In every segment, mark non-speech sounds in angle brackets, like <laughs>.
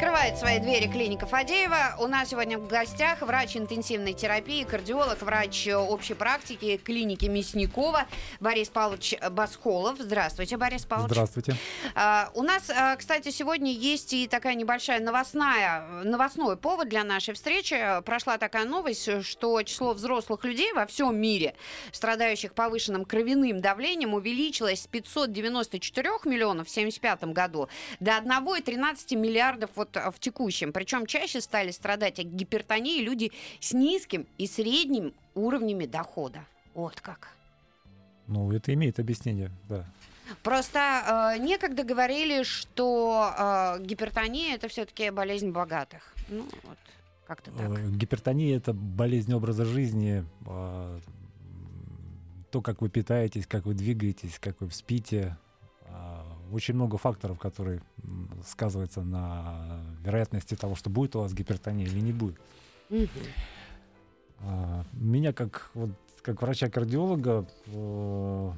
Открывает свои двери клиника Фадеева. У нас сегодня в гостях врач интенсивной терапии, кардиолог, врач общей практики клиники Мясникова Борис Павлович Басхолов. Здравствуйте, Борис Павлович. Здравствуйте. А, у нас, а, кстати, сегодня есть и такая небольшая новостная, новостной повод для нашей встречи. Прошла такая новость, что число взрослых людей во всем мире, страдающих повышенным кровяным давлением, увеличилось с 594 миллионов в 1975 году до 1,13 миллиардов вот в текущем. Причем чаще стали страдать от гипертонии люди с низким и средним уровнями дохода. Вот как. Ну, это имеет объяснение, да. Просто э, некогда говорили, что э, гипертония это все-таки болезнь богатых. Ну, вот как-то так. Э, Гипертония это болезнь образа жизни. э, То, как вы питаетесь, как вы двигаетесь, как вы спите. Очень много факторов, которые сказываются на вероятности того, что будет у вас гипертония или не будет. А, Меня как, вот, как врача-кардиолога э,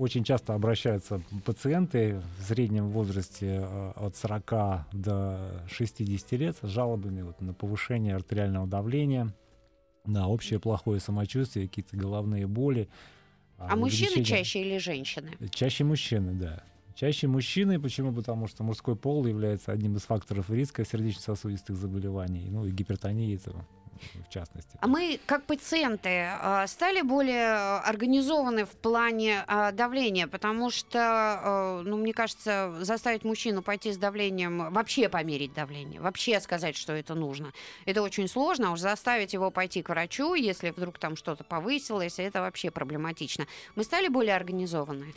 очень часто обращаются пациенты в среднем возрасте э, от 40 до 60 лет с жалобами вот, на повышение артериального давления, на общее плохое самочувствие, какие-то головные боли. А мужчины увеличение- чаще или женщины? Чаще мужчины, да. Чаще мужчины. Почему? Потому что мужской пол является одним из факторов риска сердечно-сосудистых заболеваний, ну и гипертонии этого в частности. А мы, как пациенты, э, стали более э, организованы в плане э, давления, потому что, ну, мне кажется, заставить мужчину пойти с давлением, вообще померить давление, вообще сказать, что это нужно, это очень сложно, а уж заставить его пойти к врачу, если вдруг там что-то повысилось, это вообще проблематично. Мы стали более организованы.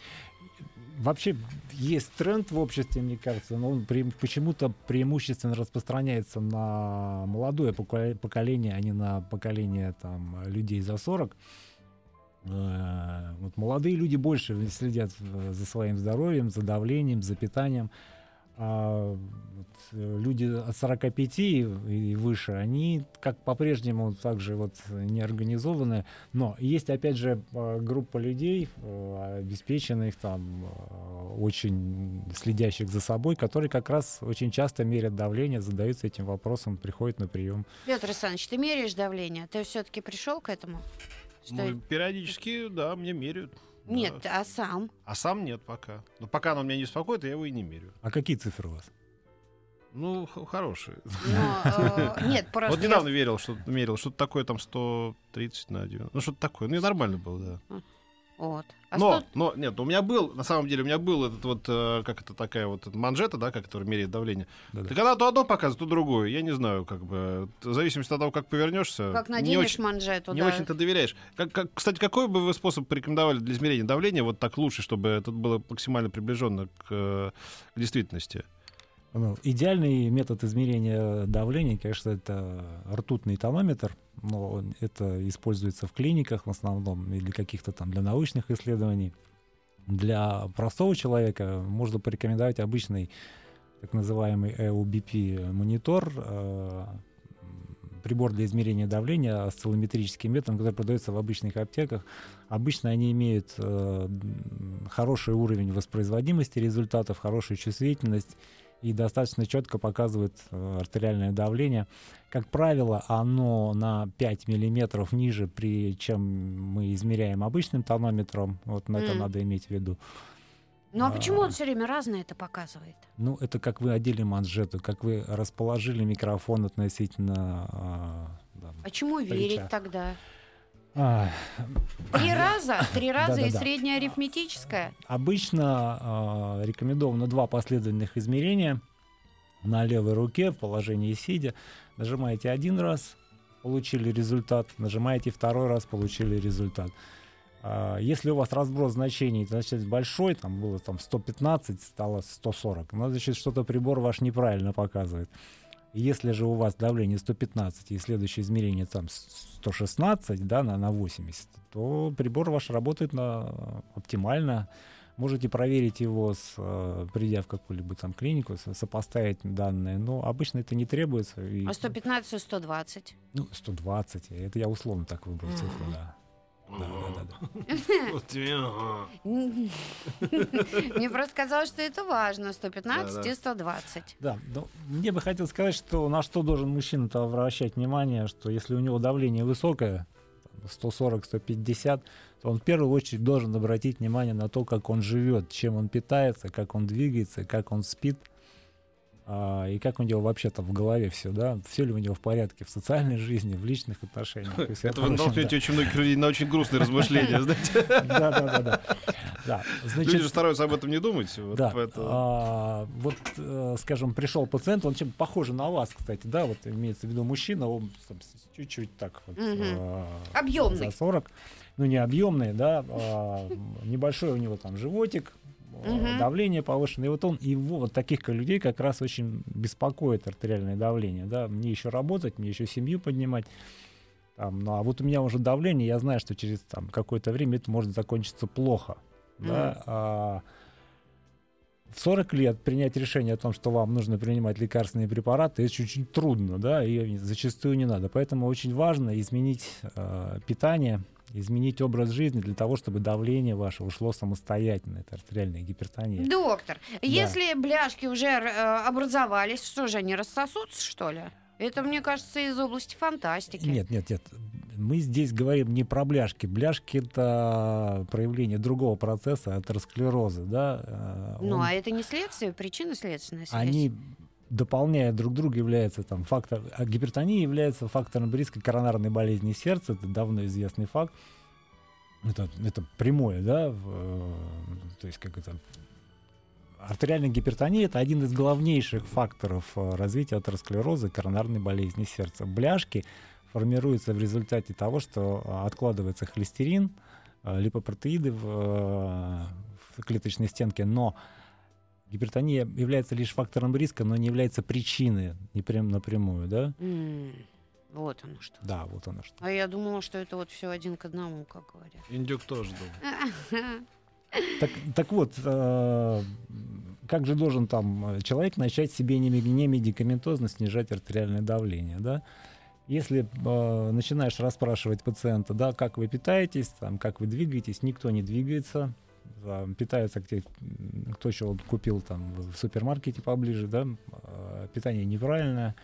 Вообще есть тренд в обществе, мне кажется, но он пре- почему-то преимущественно распространяется на молодое поколе- поколение, а не на поколение там, людей за 40. Э, Вот молодые люди больше следят э, за своим здоровьем, за давлением, за питанием. А вот, люди от 45 и и выше, они как по-прежнему также вот не организованы. Но есть, опять же, э, группа людей, э, обеспеченных там, э, очень следящих за собой, которые как раз очень часто мерят давление, задаются этим вопросом, приходят на прием. Петр Александрович, ты меряешь давление? Ты все-таки пришел к этому? Что- Ну, периодически, да, мне меряют. Да. Нет, а сам? А сам нет пока. Но пока оно меня не беспокоит, я его и не мерю. А какие цифры у вас? Ну, х- хорошие. Но, э, нет, <laughs> просто... Вот недавно верил, что мерил, что-то такое там 130 на 90. Ну, что-то такое. Ну, и нормально было, да. Вот. А но, что- но, нет, у меня был, на самом деле, у меня был этот вот, э, как это такая вот манжета, да, которая меряет давление. Да-да. Так она то одно показывает, то другое. Я не знаю, как бы, в зависимости от того, как повернешься. Как не наденешь очень- манжету, Не да. очень-то доверяешь. Как, как, кстати, какой бы вы способ порекомендовали для измерения давления вот так лучше, чтобы это было максимально приближенно к, э, к действительности? Ну, идеальный метод измерения давления, конечно, это ртутный тонометр, но это используется в клиниках в основном или каких-то там для научных исследований. Для простого человека можно порекомендовать обычный так называемый EUBP монитор, э, прибор для измерения давления осциллометрическим методом, который продается в обычных аптеках. Обычно они имеют э, хороший уровень воспроизводимости результатов, хорошую чувствительность и достаточно четко показывает э, артериальное давление. Как правило, оно на 5 миллиметров ниже, при чем мы измеряем обычным тонометром. Вот на это М. надо иметь в виду. Ну а почему А. он все время разное это показывает? Ну, это как вы одели манжету, как вы расположили микрофон относительно... а, да, А чему Плеча. верить тогда? А, Три раза? Три раза и Да-да-да. средняя арифметическая? Обычно а, рекомендовано два последовательных измерения на левой руке в положении сидя. Нажимаете один раз, получили результат, нажимаете второй раз, получили результат. А, Если у вас разброс значений, значит, большой, там было там 115, стало 140, ну, значит, что-то прибор ваш неправильно показывает. Если же у вас давление 115 и следующее измерение там 116 да, на, на 80, то прибор ваш работает на, оптимально. Можете проверить его, с, э, придя в какую-либо там клинику, со- сопоставить данные. Но обычно это не требуется. и- А 115 и 120? ну, 120. Это я условно так выбрал цифру, да. Мне просто казалось, что это важно. 115 Да-да. и 120. Да, но мне бы хотелось сказать, что на что должен мужчина-то обращать внимание, что если у него давление высокое, 140-150, то он в первую очередь должен обратить внимание на то, как он живет, чем он питается, как он двигается, как он спит, а, и как у него вообще-то в голове все, да, все ли у него в порядке в социальной жизни, в личных отношениях. Это вы да. натолкнете очень многих людей на очень грустные размышления, <laughs> знаете. Да, да, да, да. Люди же стараются об этом не думать. вот да, а, вот, э, скажем, пришел пациент, он чем похож на вас, кстати, да, вот имеется в виду мужчина, он чуть-чуть так вот э, Объемный. за 40, ну не объемный, да, а, небольшой у него там животик, Мгм. давление повышенное, и вот он, его, вот таких людей как раз очень беспокоит артериальное давление, да, мне еще работать, мне еще семью поднимать, там, ну, а вот у меня уже давление, я знаю, что через там, какое-то время это может закончиться плохо. Да? А, в 40 лет принять решение о том, что вам нужно принимать лекарственные препараты, это очень трудно, да, и зачастую не надо. Поэтому очень важно изменить э, питание, изменить образ жизни для того, чтобы давление ваше ушло самостоятельно. Это артериальная гипертония. Доктор, если бляшки уже э, образовались, что же они рассосутся, что ли? Это, мне кажется, из области фантастики. Нет, нет, нет. Мы здесь говорим не про бляшки. Бляшки это проявление другого процесса атеросклероза, да. э, Ну, он- а это не следствие, причина следственная связь. они дополняя друг друга являются там фактор а гипертония является фактором риска коронарной болезни сердца это давно известный факт. Это, это прямое да в, э, то есть как это артериальная гипертония это один из главнейших факторов э, развития атеросклероза коронарной болезни сердца. Бляшки формируются в результате того что э, откладывается холестерин липопротеиды в, в клеточной стенке но гипертония является лишь фактором риска, но не является причиной не прям напрямую, да? М, Вот оно что. Да, вот оно что. А я думала, что это вот все один к одному, как говорят. Индюк тоже думал. <laughs> Так, так вот, э, как же должен там человек начать себе не, не медикаментозно снижать артериальное давление, да? Если э, начинаешь расспрашивать пациента, да, как вы питаетесь, там, как вы двигаетесь, никто не двигается, да, питается где, кто еще вот купил там в супермаркете поближе, да, э, питание неправильное,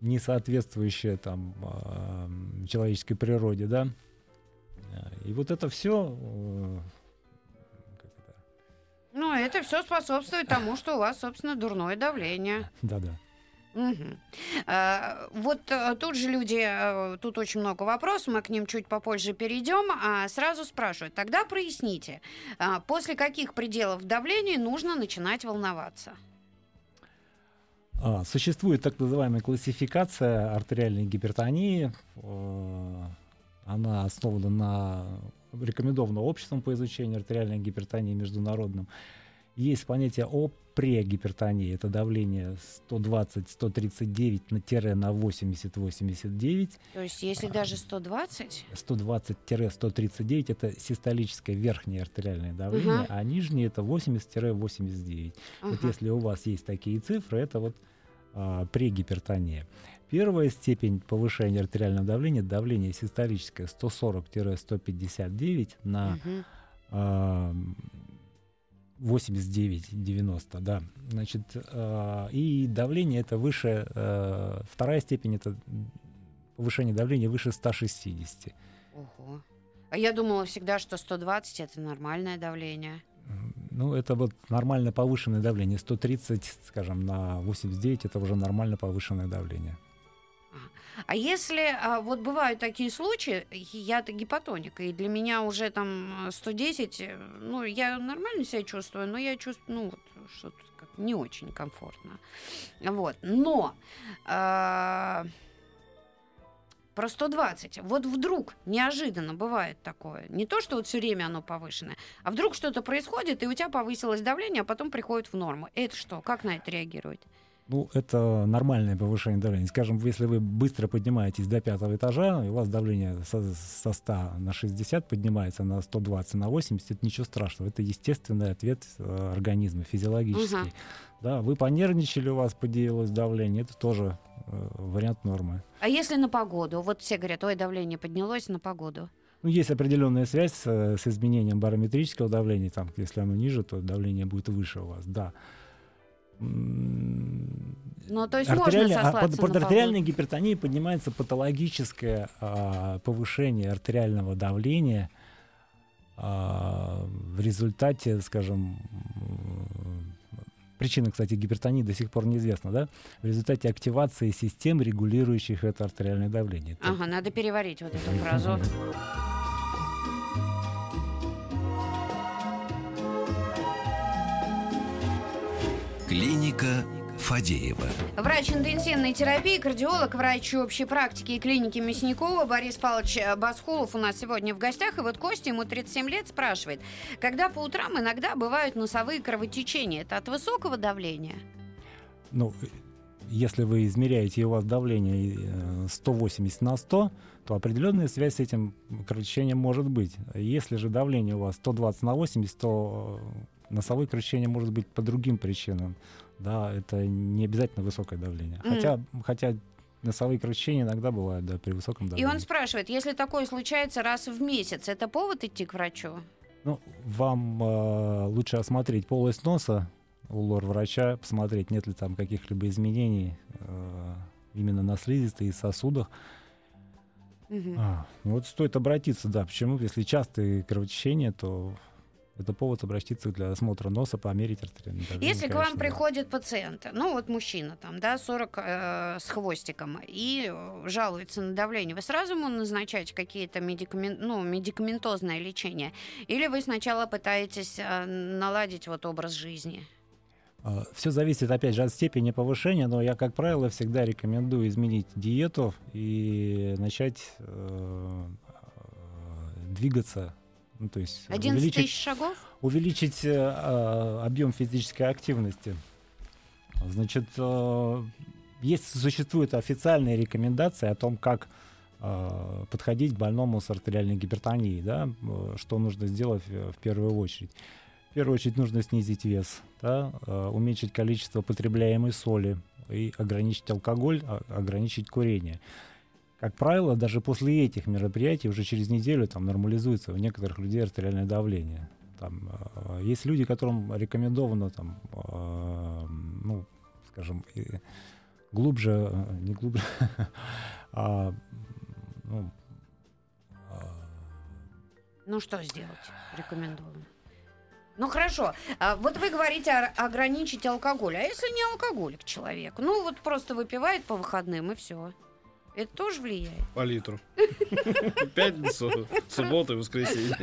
не соответствующее там э, человеческой природе, да. Э, И вот это все Ну, это все способствует тому, что у вас, собственно, дурное давление. Да-да. А, Вот э, тут же люди, э, тут очень много вопросов, мы к ним чуть попозже перейдем. А сразу спрашивают, тогда проясните, а, после каких пределов давления нужно начинать волноваться? А, существует так называемая классификация артериальной гипертонии. Э, Она основана на рекомендованном обществом по изучению артериальной гипертонии международным. Есть понятие о прегипертонии. Это давление 120-139 на тире на 80-89. То есть, если даже 120, 120-139 это систолическое верхнее артериальное давление, Мгм. а нижнее это 80-89. Вот ага. если у вас есть такие цифры, это вот а, прегипертония. Первая степень повышения артериального давления, давление систолическое 140-159 на Мгм. А, 89-90, да. Значит, а, и давление это выше, а, вторая степень это повышение давления выше 160. Ого. А я думала всегда, что 120 это нормальное давление. Ну, это вот нормально повышенное давление. 130, скажем, на 89 это уже нормально повышенное давление. А если а, вот бывают такие случаи, я-то гипотоник, и для меня уже там э, 110, э, ну, я нормально себя чувствую, но я чувствую, ну, вот, что-то как не очень комфортно. Вот. Но а, про 120. Вот вдруг неожиданно бывает такое. Не то, что вот все время оно повышенное, а вдруг что-то происходит, и у тебя повысилось давление, а потом приходит в норму. Это что? Как на это реагировать? Ну, это нормальное повышение давления. Скажем, если вы быстро поднимаетесь до пятого этажа, и у вас давление со, со 100 на 60 поднимается на 120, на 80, это ничего страшного. Это естественный ответ э, организма, физиологический. Мгм. Да, вы понервничали, у вас поднялось давление, это тоже э, вариант нормы. А если на погоду? Вот все говорят, ой, давление поднялось на погоду. Ну, есть определенная связь э, с изменением барометрического давления. Там, если оно ниже, то давление будет выше у вас, да. Ну, то есть можно артериальная- а сослаться под, под артериальной гипертонией поднимается патологическое а, повышение артериального давления а, в результате, скажем, причина, кстати, гипертонии до сих пор неизвестна, да, в результате активации систем, регулирующих это артериальное давление. Ага, надо переварить вот эту фразу. Клиника Фадеева. Врач интенсивной терапии, кардиолог, врач общей практики и клиники Мясникова Борис Павлович э, Басхулов у нас сегодня в гостях. И вот Костя, ему 37 лет, спрашивает, когда по утрам иногда бывают носовые кровотечения, это от высокого давления? ну, э, если вы измеряете и у вас давление э, 180 на 100, то определенная связь с этим кровотечением может быть. Если же давление у вас 120 на 80, то э, носовое кровотечение может быть по другим причинам. Да, это не обязательно высокое давление. Мгм. Хотя, хотя носовые кровотечения иногда бывают да, при высоком И давлении. он спрашивает, если такое случается раз в месяц, это повод идти к врачу? Ну, вам э, лучше осмотреть полость носа у лор-врача, посмотреть, нет ли там каких-либо изменений э, именно на слизистой и сосудах. Мгм. А, ну вот стоит обратиться, да. Почему? Если частые кровотечения, то это повод обратиться для осмотра носа, померить артериальное давление. Если к вам конечно, да. приходит пациент, ну вот мужчина там, да, 40 э, с хвостиком, и э, жалуется на давление, вы сразу ему назначаете какие-то медикамен... ну, медикаментозное лечение? Или вы сначала пытаетесь э, наладить вот образ жизни? Все зависит, опять же, от степени повышения, но я, как правило, всегда рекомендую изменить диету и начать э, э, двигаться. Ну, то есть 11 увеличить, тысяч шагов? увеличить э, э, объем физической активности. Значит, э, есть, существуют официальные рекомендации о том, как э, подходить к больному с артериальной гипертонией, да, э, что нужно сделать в, в первую очередь. В первую очередь нужно снизить вес, да, э, уменьшить количество потребляемой соли и ограничить алкоголь, а- ограничить курение. Как правило, даже после этих мероприятий уже через неделю там нормализуется у некоторых людей артериальное давление. Там, э, есть люди, которым рекомендовано там, э, ну, скажем, и глубже, э, не глубже, <laughs> а, ну, а, Ну что сделать? Рекомендую. Ну хорошо, А вот вы говорите о- ограничить алкоголь. А если не алкоголик человек? Ну вот просто выпивает по выходным и все. Это тоже влияет. По литру. <laughs> Пятницу, субботу и воскресенье.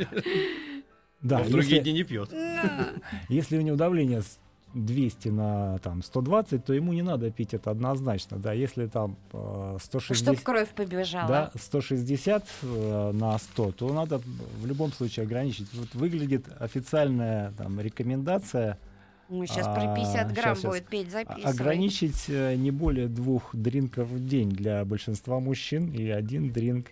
да, в другие дни не пьет. Если у него давление с 200 на там, 120, то ему не надо пить это однозначно. Да, если там э, 160, Чтоб кровь побежала. да, 160 э, на 100, то надо в любом случае ограничить. Вот выглядит официальная там, рекомендация Мы сейчас А, про 50 грамм щас. будет петь, а- записывай. ограничить э, не более двух дринков в день для большинства мужчин и один дринк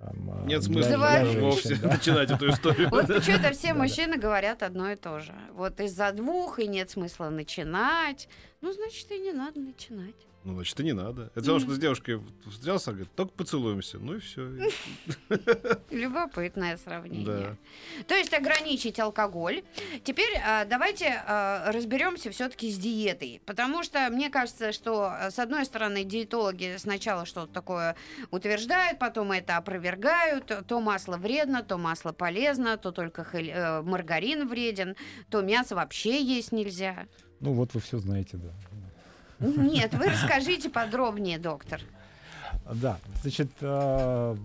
там, э, Нет для- смысла для женщин, вовсе да. начинать эту историю. Вот что-то все мужчины говорят одно и то же. Вот из-за двух и нет смысла начинать. Ну, значит, и не надо начинать. Ну, значит, и не надо. Это все, что с девушкой встречался, говорит, только поцелуемся. Ну и все. <laughs> Любопытное сравнение. Да. То есть ограничить алкоголь. Теперь а, давайте а, разберемся все-таки с диетой. Потому что мне кажется, что а, с одной стороны диетологи сначала что-то такое утверждают, потом это опровергают. То масло вредно, то масло полезно, то только хель- э, маргарин вреден, то мясо вообще есть нельзя. Ну вот вы все знаете, да. Нет, вы расскажите подробнее, доктор. Да, значит, э,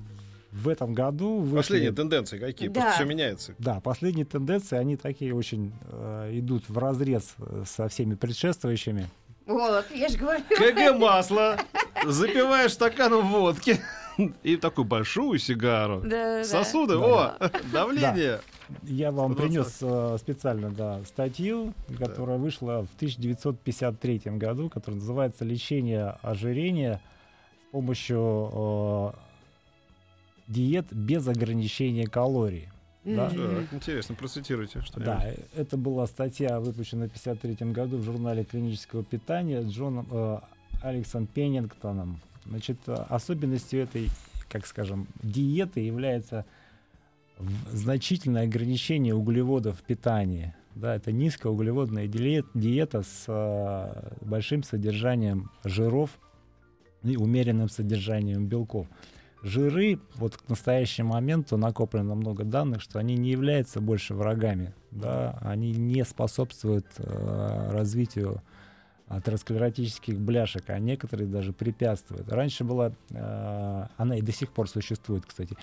в этом году вышли... Последние тенденции какие? Да. Просто все меняется. Да, последние тенденции, они такие очень э, идут в разрез э, со всеми предшествующими. Вот, я же говорю. КГ масло, запиваешь стаканом водки <laughs> и такую большую сигару. Да, да. Сосуды, Да. о, давление. Я вам 120. принес э, специально да, статью, которая вышла в 1953 году, которая называется «Лечение ожирения с помощью э, диет без ограничения калорий». Да. Так, интересно, процитируйте что Да, это была статья, выпущенная в 1953 году в журнале клинического питания Джоном э, Алексом Пеннингтоном. Значит, э, особенностью этой, как скажем, диеты является значительное ограничение углеводов в питании. Да, это низкоуглеводная диет- диета с э, большим содержанием жиров и умеренным содержанием белков. Жиры, вот к настоящему моменту накоплено много данных, что они не являются больше врагами, да, они не способствуют э, развитию атеросклеротических бляшек, а некоторые даже препятствуют. Раньше была, э, она и до сих пор существует, кстати,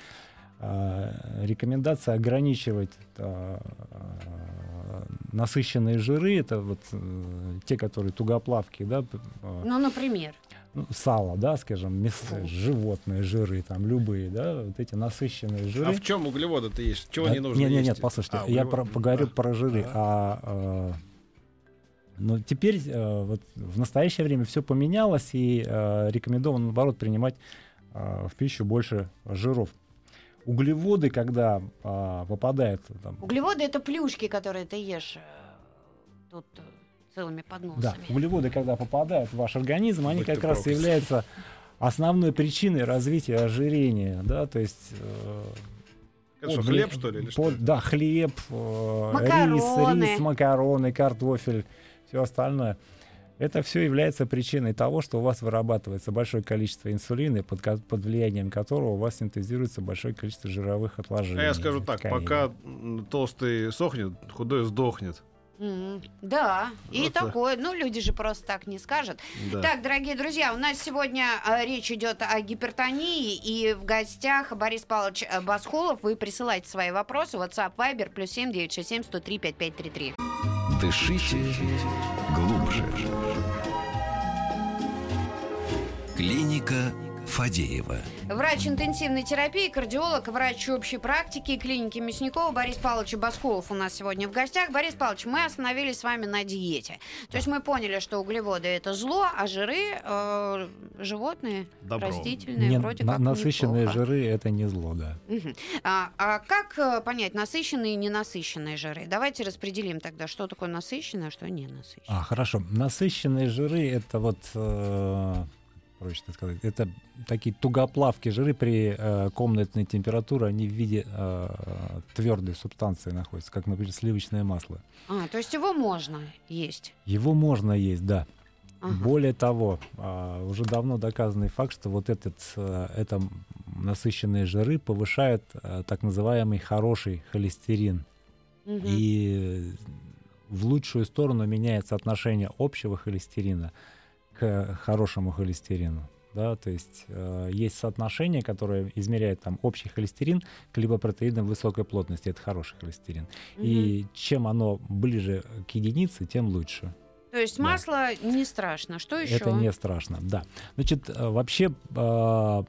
рекомендация ограничивать э, э, насыщенные жиры, это вот э, те, которые тугоплавкие, да, э, Ну, например. ну, сало, да, скажем, мясо, животные жиры, там любые, да, вот эти насыщенные жиры. А в чем углеводы-то есть? Чего Да, не нужно Нет, нет, нет, послушайте, А, я углеводы. про- поговорю Да. про жиры. А, э, но теперь э, вот в настоящее время все поменялось, и э, рекомендовано, наоборот, принимать э, в пищу больше жиров. Углеводы, когда а, попадают там, Углеводы это плюшки, которые ты ешь э, тут э, целыми Да, подносами. углеводы, когда попадают в ваш организм, они Будь как раз являются основной причиной развития ожирения, да, то есть... э, Это что, от хлеб, что ли, или что? под- Да, хлеб, э, Макароны. рис, рис, макароны, картофель, все остальное. Это все является причиной того, что у вас вырабатывается большое количество инсулина, под, под влиянием которого у вас синтезируется большое количество жировых отложений. А я скажу так, тканей. пока толстый сохнет, худой сдохнет. Мгм. Да, и Вот так. такое. Ну, люди же просто так не скажут. Да. Так, дорогие друзья, у нас сегодня э, речь идет о гипертонии, и в гостях Борис Павлович э, Басхолов. Вы присылайте свои вопросы. WhatsApp, Viber, плюс семь девять шесть семь сто три пять пять три три. Дышите глубже. Клиника Фадеева. Врач интенсивной терапии, кардиолог, врач общей практики клиники Мясникова Борис Павлович Баскулов у нас сегодня в гостях. Борис Павлович, мы остановились с вами на диете. То есть мы поняли, что углеводы это зло, а жиры э, животные, Добро. растительные, Не- вроде на- как насыщенные неплохо. жиры это не зло, да. А, а как э, понять насыщенные и ненасыщенные жиры? Давайте распределим тогда, что такое насыщенное, а что не насыщенное. А, хорошо. Насыщенные жиры это вот, э, проще сказать, это такие тугоплавкие жиры при э, комнатной температуре, они в виде э, твердой субстанции находятся, как, например, сливочное масло. А, то есть его можно есть. Его можно есть, да. Ага. Более того, а, уже давно доказанный факт, что вот этот, э, это насыщенные жиры повышают э, так называемый хороший холестерин. Мгм. И в лучшую сторону меняется отношение общего холестерина к хорошему холестерину. Да, то есть э, есть соотношение, которое измеряет там общий холестерин к липопротеидам высокой плотности, это хороший холестерин. И чем оно ближе к единице, тем лучше. То есть да. масло не страшно. Что еще? Это не страшно, да. Значит, э, вообще э,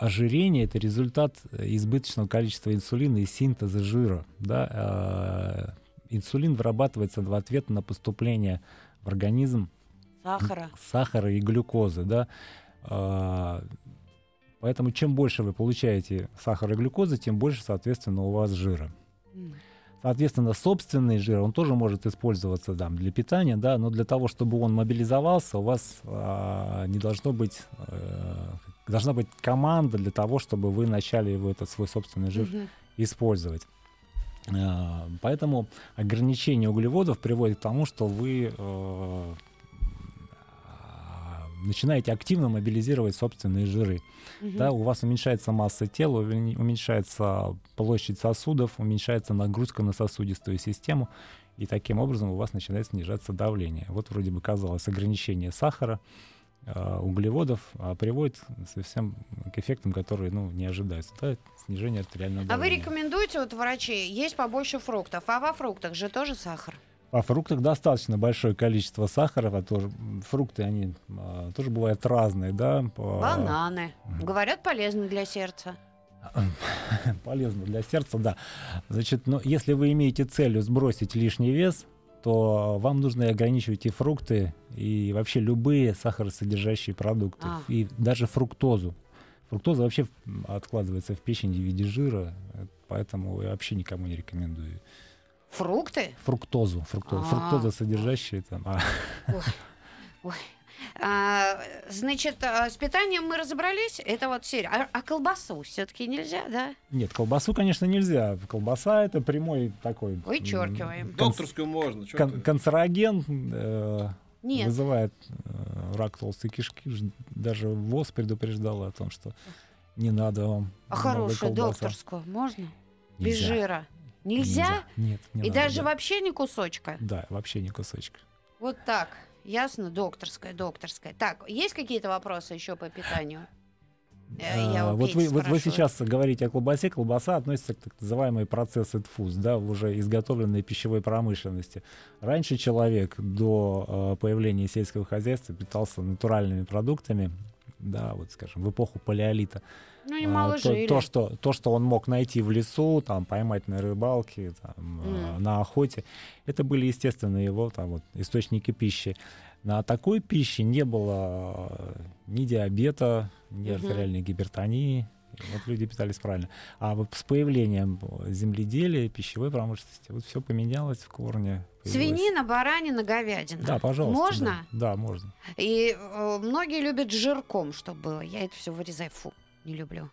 ожирение это результат избыточного количества инсулина и синтеза жира. Да? Э, Инсулин вырабатывается в ответ на поступление в организм Сахара. сахара и глюкозы, да. А, Поэтому чем больше вы получаете сахара и глюкозы, тем больше, соответственно, у вас жира. Соответственно, собственный жир, он тоже может использоваться там, для питания, да, но для того, чтобы он мобилизовался, у вас а, не должно быть, э, должна быть команда для того, чтобы вы начали его, этот свой собственный жир, Мгм. использовать. А, Поэтому ограничение углеводов приводит к тому, что вы э, начинаете активно мобилизировать собственные жиры. Мгм. Да, у вас уменьшается масса тела, уменьшается площадь сосудов, уменьшается нагрузка на сосудистую систему, и таким образом у вас начинает снижаться давление. Вот вроде бы казалось ограничение сахара, э, углеводов а приводит совсем к эффектам, которые ну, не ожидаются. Да, снижение артериального А вы давления. рекомендуете, вот врачи, есть побольше фруктов, а во фруктах же тоже сахар? Во фруктах достаточно большое количество сахара, а тоже фрукты, они а, тоже бывают разные, да. по- Бананы. Говорят, полезны для сердца. <laughs> полезно для сердца, да. Значит, но если вы имеете целью сбросить лишний вес, то вам нужно ограничивать и фрукты, и вообще любые сахаросодержащие продукты, А. и даже фруктозу. Фруктоза вообще откладывается в печень в виде жира, э, поэтому я вообще никому не рекомендую. Фрукты? Фруктозу, фруктозу, А. фруктоза содержащие там. а, Ой. А, значит, а, с питанием мы разобрались. Это вот серия. А, а колбасу все-таки нельзя, да? Нет, колбасу, конечно, нельзя. Колбаса это прямой такой. Вычеркиваем. конс- Докторскую можно. кон- канцероген э, Нет. вызывает э, рак толстой кишки. Даже ВОЗ предупреждала о том, что не надо вам. А хорошую колбаса. докторскую можно? Без Нельзя. жира? Нельзя? Нет, не И надо, даже да. вообще ни кусочка? Да, вообще не кусочка. Вот так. Ясно? Докторская, докторская. Так, есть какие-то вопросы еще по питанию? Э, Я А, вот, вы, вот вы сейчас говорите о колбасе. Колбаса относится к так называемой processed foods, да, в уже изготовленной пищевой промышленности. Раньше человек до э, появления сельского хозяйства питался натуральными продуктами, да, вот скажем, в эпоху палеолита. Ну, А, немало то, жили. то, что, то, что он мог найти в лесу, там, поймать на рыбалке, там, э, на охоте, это были, естественно, его там, вот, источники пищи. На такой пище не было э, ни диабета, ни Мгм. артериальной гипертонии. И Вот люди питались правильно. А вот с появлением земледелия, пищевой промышленности, вот все поменялось в корне. появилось- Свинина, баранина, говядина. Да, пожалуйста. Можно? Да, да можно. И э, многие любят жирком, чтобы было. Я это все вырезаю. Фу, не люблю.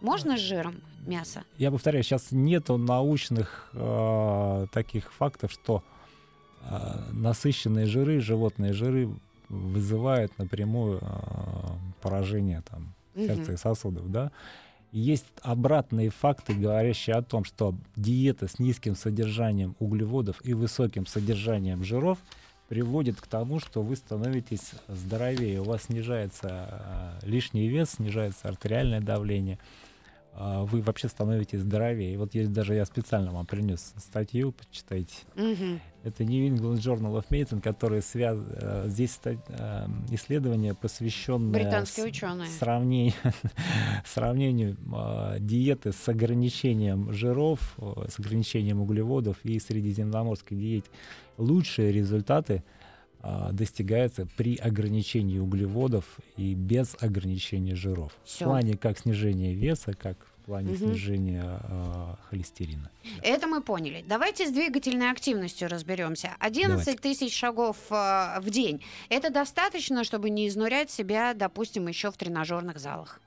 Можно с жиром мясо? я повторяю, сейчас нету научных э, таких фактов, что э, насыщенные жиры, животные жиры вызывают напрямую э, поражение там, сердца Мгм. и сосудов, да. Есть обратные факты, говорящие о том, что диета с низким содержанием углеводов и высоким содержанием жиров приводит к тому, что вы становитесь здоровее, у вас снижается э, лишний вес, снижается артериальное давление, а вы вообще становитесь здоровее. И вот есть даже я специально вам принес статью, почитайте. Мгм. Это New England Journal of Medicine, который связ... э, здесь ста- э, исследование, посвященное Британские ученые. сравнению, <laughs> сравнению э, диеты с ограничением жиров, с ограничением углеводов и средиземноморской диете. Лучшие результаты э, достигаются при ограничении углеводов и без ограничения жиров. Всё. В плане как снижения веса, как в плане Мгм. снижения э, холестерина. Это мы поняли. Давайте с двигательной активностью разберемся. 11 Давайте. тысяч шагов э, в день. Это достаточно, чтобы не изнурять себя, допустим, еще в тренажерных залах?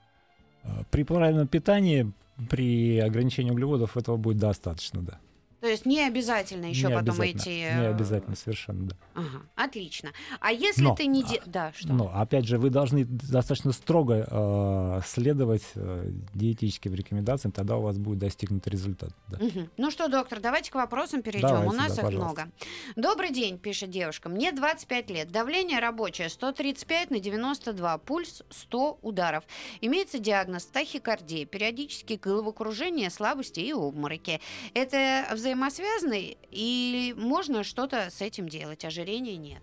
При правильном питании, при ограничении углеводов этого будет достаточно, да. То есть не обязательно еще Не потом обязательно, идти. Не э, обязательно, совершенно, да. Ага, отлично. А если Но, ты не... а, де- Да, что? Но, опять же, вы должны достаточно строго э, следовать э, диетическим рекомендациям, тогда у вас будет достигнут результат. Да. Мгм. Ну что, доктор, давайте к вопросам перейдем. Давайте, У нас да, их пожалуйста. много. Добрый день, пишет девушка. Мне 25 лет. Давление рабочее 135 на 92. Пульс 100 ударов. Имеется диагноз тахикардия, периодические головокружения, слабости и обмороки. Это взаимосвязано и можно что-то с этим делать? Ожирения нет.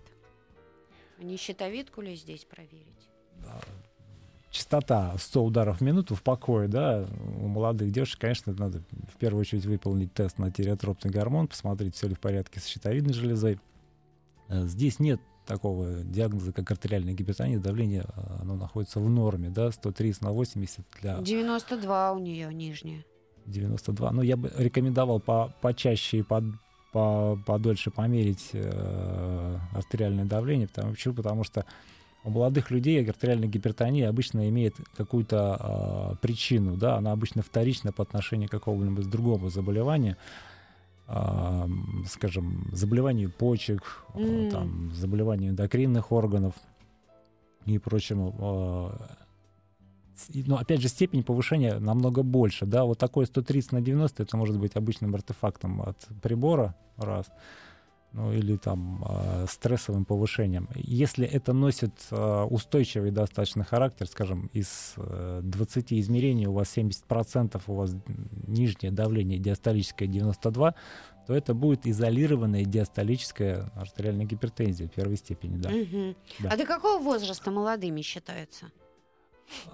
Не щитовидку ли здесь проверить? Частота 100 ударов в минуту в покое, да, у молодых девушек, конечно, надо в первую очередь выполнить тест на тиреотропный гормон, посмотреть, все ли в порядке с щитовидной железой. Э, Здесь нет такого диагноза, как артериальная гипертония, давление, э, оно находится в норме, да, 130 на 80 для 92 у нее нижняя. 92. Ну, я бы рекомендовал по, почаще и под, по, подольше померить э, артериальное давление. Потому, почему? Потому что у молодых людей артериальная гипертония обычно имеет какую-то э, причину, да, она обычно вторична по отношению к какому-нибудь другому заболеванию, м, скажем, заболеванию почек, э, М. там, заболеванию эндокринных органов и прочему. э, Но опять же, степень повышения намного больше. Да? Вот такое 130 на 90 это может быть обычным артефактом от прибора, раз, ну или там э, стрессовым повышением. Если это носит э, устойчивый достаточно характер, скажем, из э, 20 измерений у вас 70% у вас нижнее давление диастолическое 92, то это будет изолированная диастолическая артериальная гипертензия первой степени. Да. Мгм. Да. А до какого возраста молодыми считаются?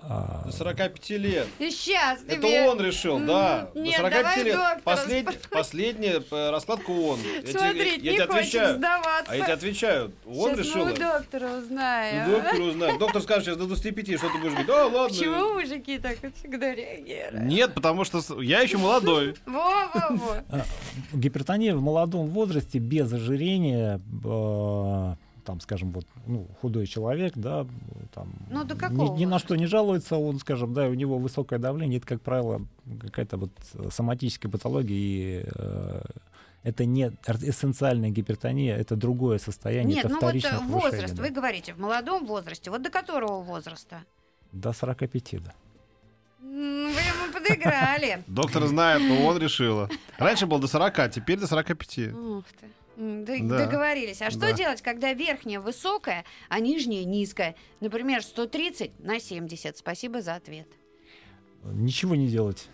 А, До 45 лет. И сейчас Это тебе... он решил, да. Нет, До 45 давай лет. Послед-. Последняя э, раскладка он. Я тебе- Смотреть я не тебе отвечаю. сдаваться. А я тебе отвечаю. Он Сейчас решил. мы у доктора узнаем. Ну, Доктор узнает. Доктор скажет сейчас до 25, что ты будешь говорить. Да, ладно. Почему мужики так всегда реагируют? Нет, потому что я еще молодой. <laughs> Во-во-во. Гипертония в молодом возрасте без ожирения, э, там, скажем, вот, ну, худой человек, да, там, Ну, до ни, какого ни на что не жалуется, он, скажем, да, у него высокое давление, это, как правило, какая-то вот соматическая патология, и э, это не эссенциальная гипертония, это другое состояние, Нет, это ну вот э, повышение, возраст, да. вы говорите, в молодом возрасте. Вот до которого возраста? До 45, да. Вы ему подыграли. Доктор знает, но он решила. Раньше был до 40, теперь до 45. Ух ты. Д- Да. Договорились. А что Да. делать, когда верхняя высокая, а нижняя низкая? Например, 130 на 70. Спасибо за ответ. Ничего не делать.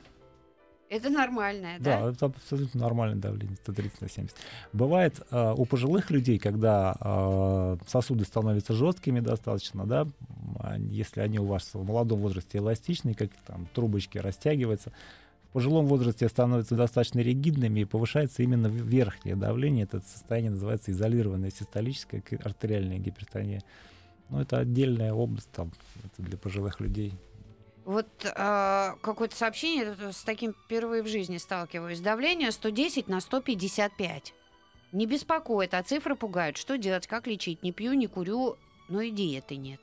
Это нормальное, да? Да, это абсолютно нормальное давление, 130 на 70. Бывает э, у пожилых людей, когда э, сосуды становятся жесткими достаточно, да, они- если они у вас в молодом возрасте эластичные, как там трубочки растягиваются, пожилом возрасте становятся достаточно ригидными и повышается именно верхнее давление. Это состояние называется изолированная систолическая артериальная гипертония. Но это отдельная область там, это для пожилых людей. Вот э, какое-то сообщение с таким впервые в жизни сталкиваюсь. Давление 110 на 155. Не беспокоит, а цифры пугают. Что делать, как лечить? Не пью, не курю, но и диеты нет.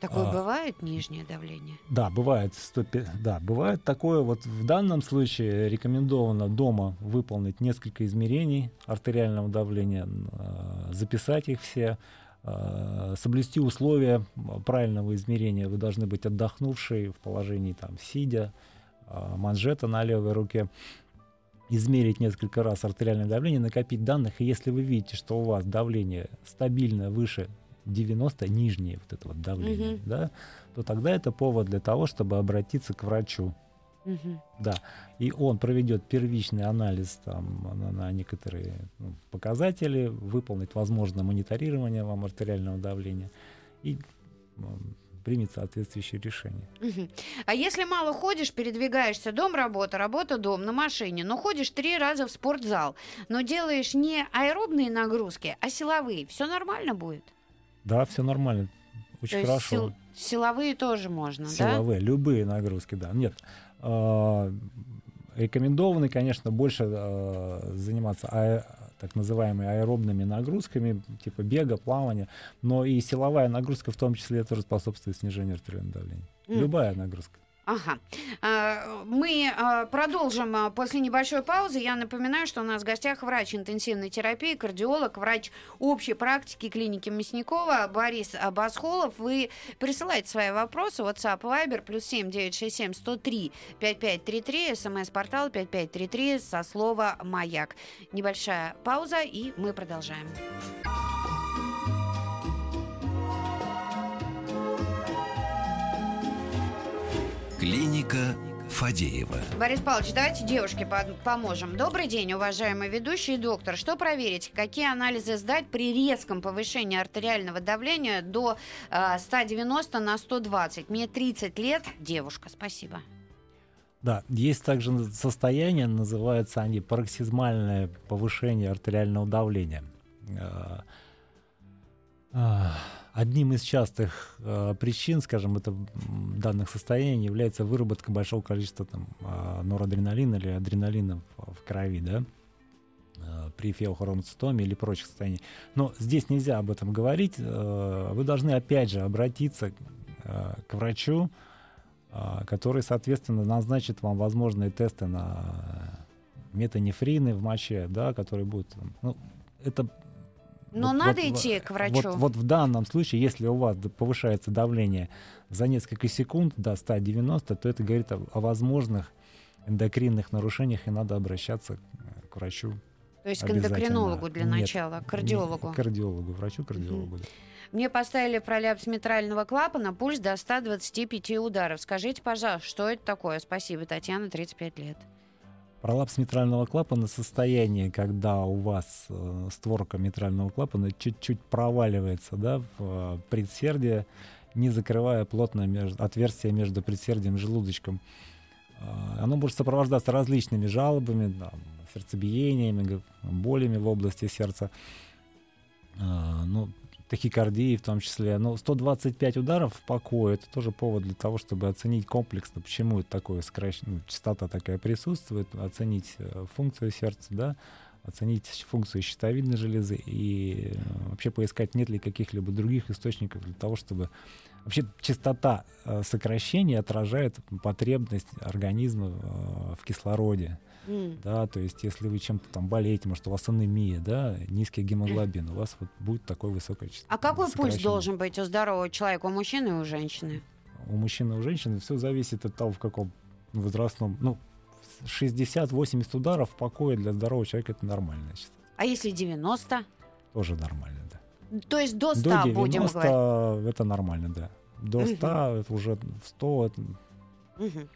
Такое А. бывает, нижнее давление? Да, бывает, 105 да, бывает такое. Вот в данном случае рекомендовано дома выполнить несколько измерений артериального давления, э, записать их все, э, соблюсти условия правильного измерения. Вы должны быть отдохнувшие в положении там сидя, э, манжета на левой руке измерить несколько раз артериальное давление, накопить данных, и если вы видите, что у вас давление стабильно выше 90, нижнее вот это вот давление, Мгм. да, то тогда это повод для того, чтобы обратиться к врачу. Мгм. Да, и он проведет первичный анализ там, на, на некоторые ну, показатели, выполнит, возможно, мониторирование вам артериального давления и примет соответствующее решение. Мгм. А если мало ходишь, передвигаешься дом, работа, работа, дом на машине, но ходишь три раза в спортзал, но делаешь не аэробные нагрузки, а силовые, все нормально будет? Да, все нормально, очень То хорошо. сил- силовые тоже можно, да? Силовые, любые нагрузки, да. Нет. а, Рекомендованы, конечно, больше а, заниматься аэ- так называемыми аэробными нагрузками, типа бега, плавания, но и силовая нагрузка в том числе тоже способствует снижению артериального давления. М. Любая нагрузка. Ага. А, Мы а, продолжим а, после небольшой паузы. Я напоминаю, что у нас в гостях врач интенсивной терапии, кардиолог, врач общей практики клиники Мясникова Борис Басхолов. Вы присылайте свои вопросы. WhatsApp, Viber, плюс 7 967 103 5533, смс-портал 5533 со слова «Маяк». Небольшая пауза, и мы продолжаем. Клиника Фадеева. Борис Павлович, давайте девушке по- поможем. Добрый день, уважаемый ведущий доктор. Что проверить? Какие анализы сдать при резком повышении артериального давления до э, 190 на 120? Мне 30 лет, девушка, спасибо. Да, есть также состояние, называются они пароксизмальное повышение артериального давления. Одним из частых а, причин, скажем, это данных состояний является выработка большого количества там, а, норадреналина или адреналина в, в крови, да, а, при феохромоцитоме или прочих состояниях. Но здесь нельзя об этом говорить. а, Вы должны опять же обратиться а, к врачу, а, который, соответственно, назначит вам возможные тесты на метанефрины в моче, да, которые будут... Ну, это Но вот- надо вот- идти к вот, врачу. вот в данном случае, если у вас повышается давление за несколько секунд до 190, то это говорит о, о возможных эндокринных нарушениях, и надо обращаться э, к врачу. То есть к эндокринологу для Нет, начала, к кардиологу. Не, кардиологу, врачу-кардиологу. да. Мне поставили пролапс митрального клапана, пульс до 125 ударов. Скажите, пожалуйста, что это такое? Спасибо, Татьяна, 35 лет. Пролапс митрального клапана — состояние, когда у вас э, створка митрального клапана чуть-чуть проваливается да, в э, предсердие, не закрывая плотно между, отверстие между предсердием и желудочком. А, оно может сопровождаться различными жалобами, там, сердцебиениями, болями в области сердца, а, ну, тахикардии в том числе. Но 125 ударов в покое — это тоже повод для того, чтобы оценить комплексно, почему это такое сокращение, ну, частота такая присутствует, оценить э, функцию сердца, да, оценить функцию щитовидной железы и э, вообще поискать, нет ли каких-либо других источников для того, чтобы... Вообще частота э, сокращения отражает потребность организма э, в кислороде. Mm. Да, то есть если вы чем-то там болеете, может, у вас анемия, да, низкий гемоглобин, у вас вот будет такой высокая частота. А какой пульс должен быть у здорового человека, у мужчины и у женщины? У мужчины и у женщины все зависит от того, в каком возрастном, ну, 60-80 ударов в покое для здорового человека это нормально. Значит. А если 90? Тоже нормально, да. То есть до 100 до 90 будем говорить? это нормально, да. До 100 угу. это уже 100 это Угу.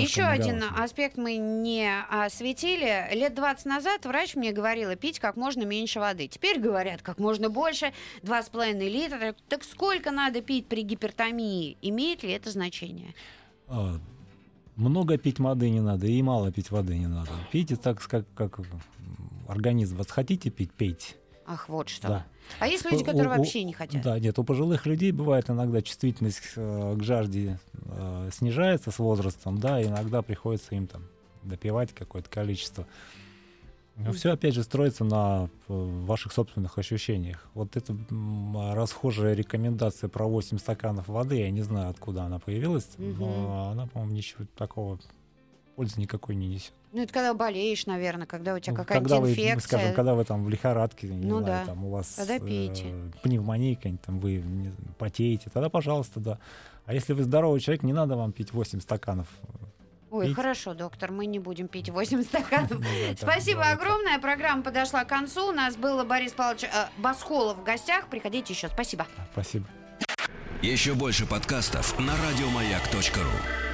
Еще один аспект мы не осветили. Лет 20 назад врач мне говорила пить как можно меньше воды. Теперь говорят как можно больше, 2,5 литра. Так сколько надо пить при гипертомии? Имеет ли это значение? А, много пить воды не надо и мало пить воды не надо. Пейте так, как, как организм. Вот хотите пить, пейте. Ах, вот что. Да. А есть люди, которые у, вообще не хотят? Да, нет, у пожилых людей бывает иногда чувствительность э, к жажде э, снижается с возрастом, да, иногда приходится им там допивать какое-то количество. Но все, опять же, строится на э, ваших собственных ощущениях. Вот эта расхожая рекомендация про 8 стаканов воды, я не знаю, откуда она появилась, угу. но она, по-моему, ничего такого пользы никакой не несет. Ну, это когда болеешь, наверное, когда у тебя ну, какая-то когда инфекция. Вы, скажем, когда вы там в лихорадке, не ну, знаю, да. там у вас тогда пейте. Э, пневмония там вы не, потеете, тогда, пожалуйста, да. А если вы здоровый человек, не надо вам пить 8 стаканов Ой, пить. хорошо, доктор, мы не будем пить 8 стаканов. Ну Спасибо огромное. Программа подошла к концу. У нас был Борис Павлович э, Басхолов в гостях. Приходите еще. Спасибо. Спасибо. Еще больше подкастов на радиомаяк.ру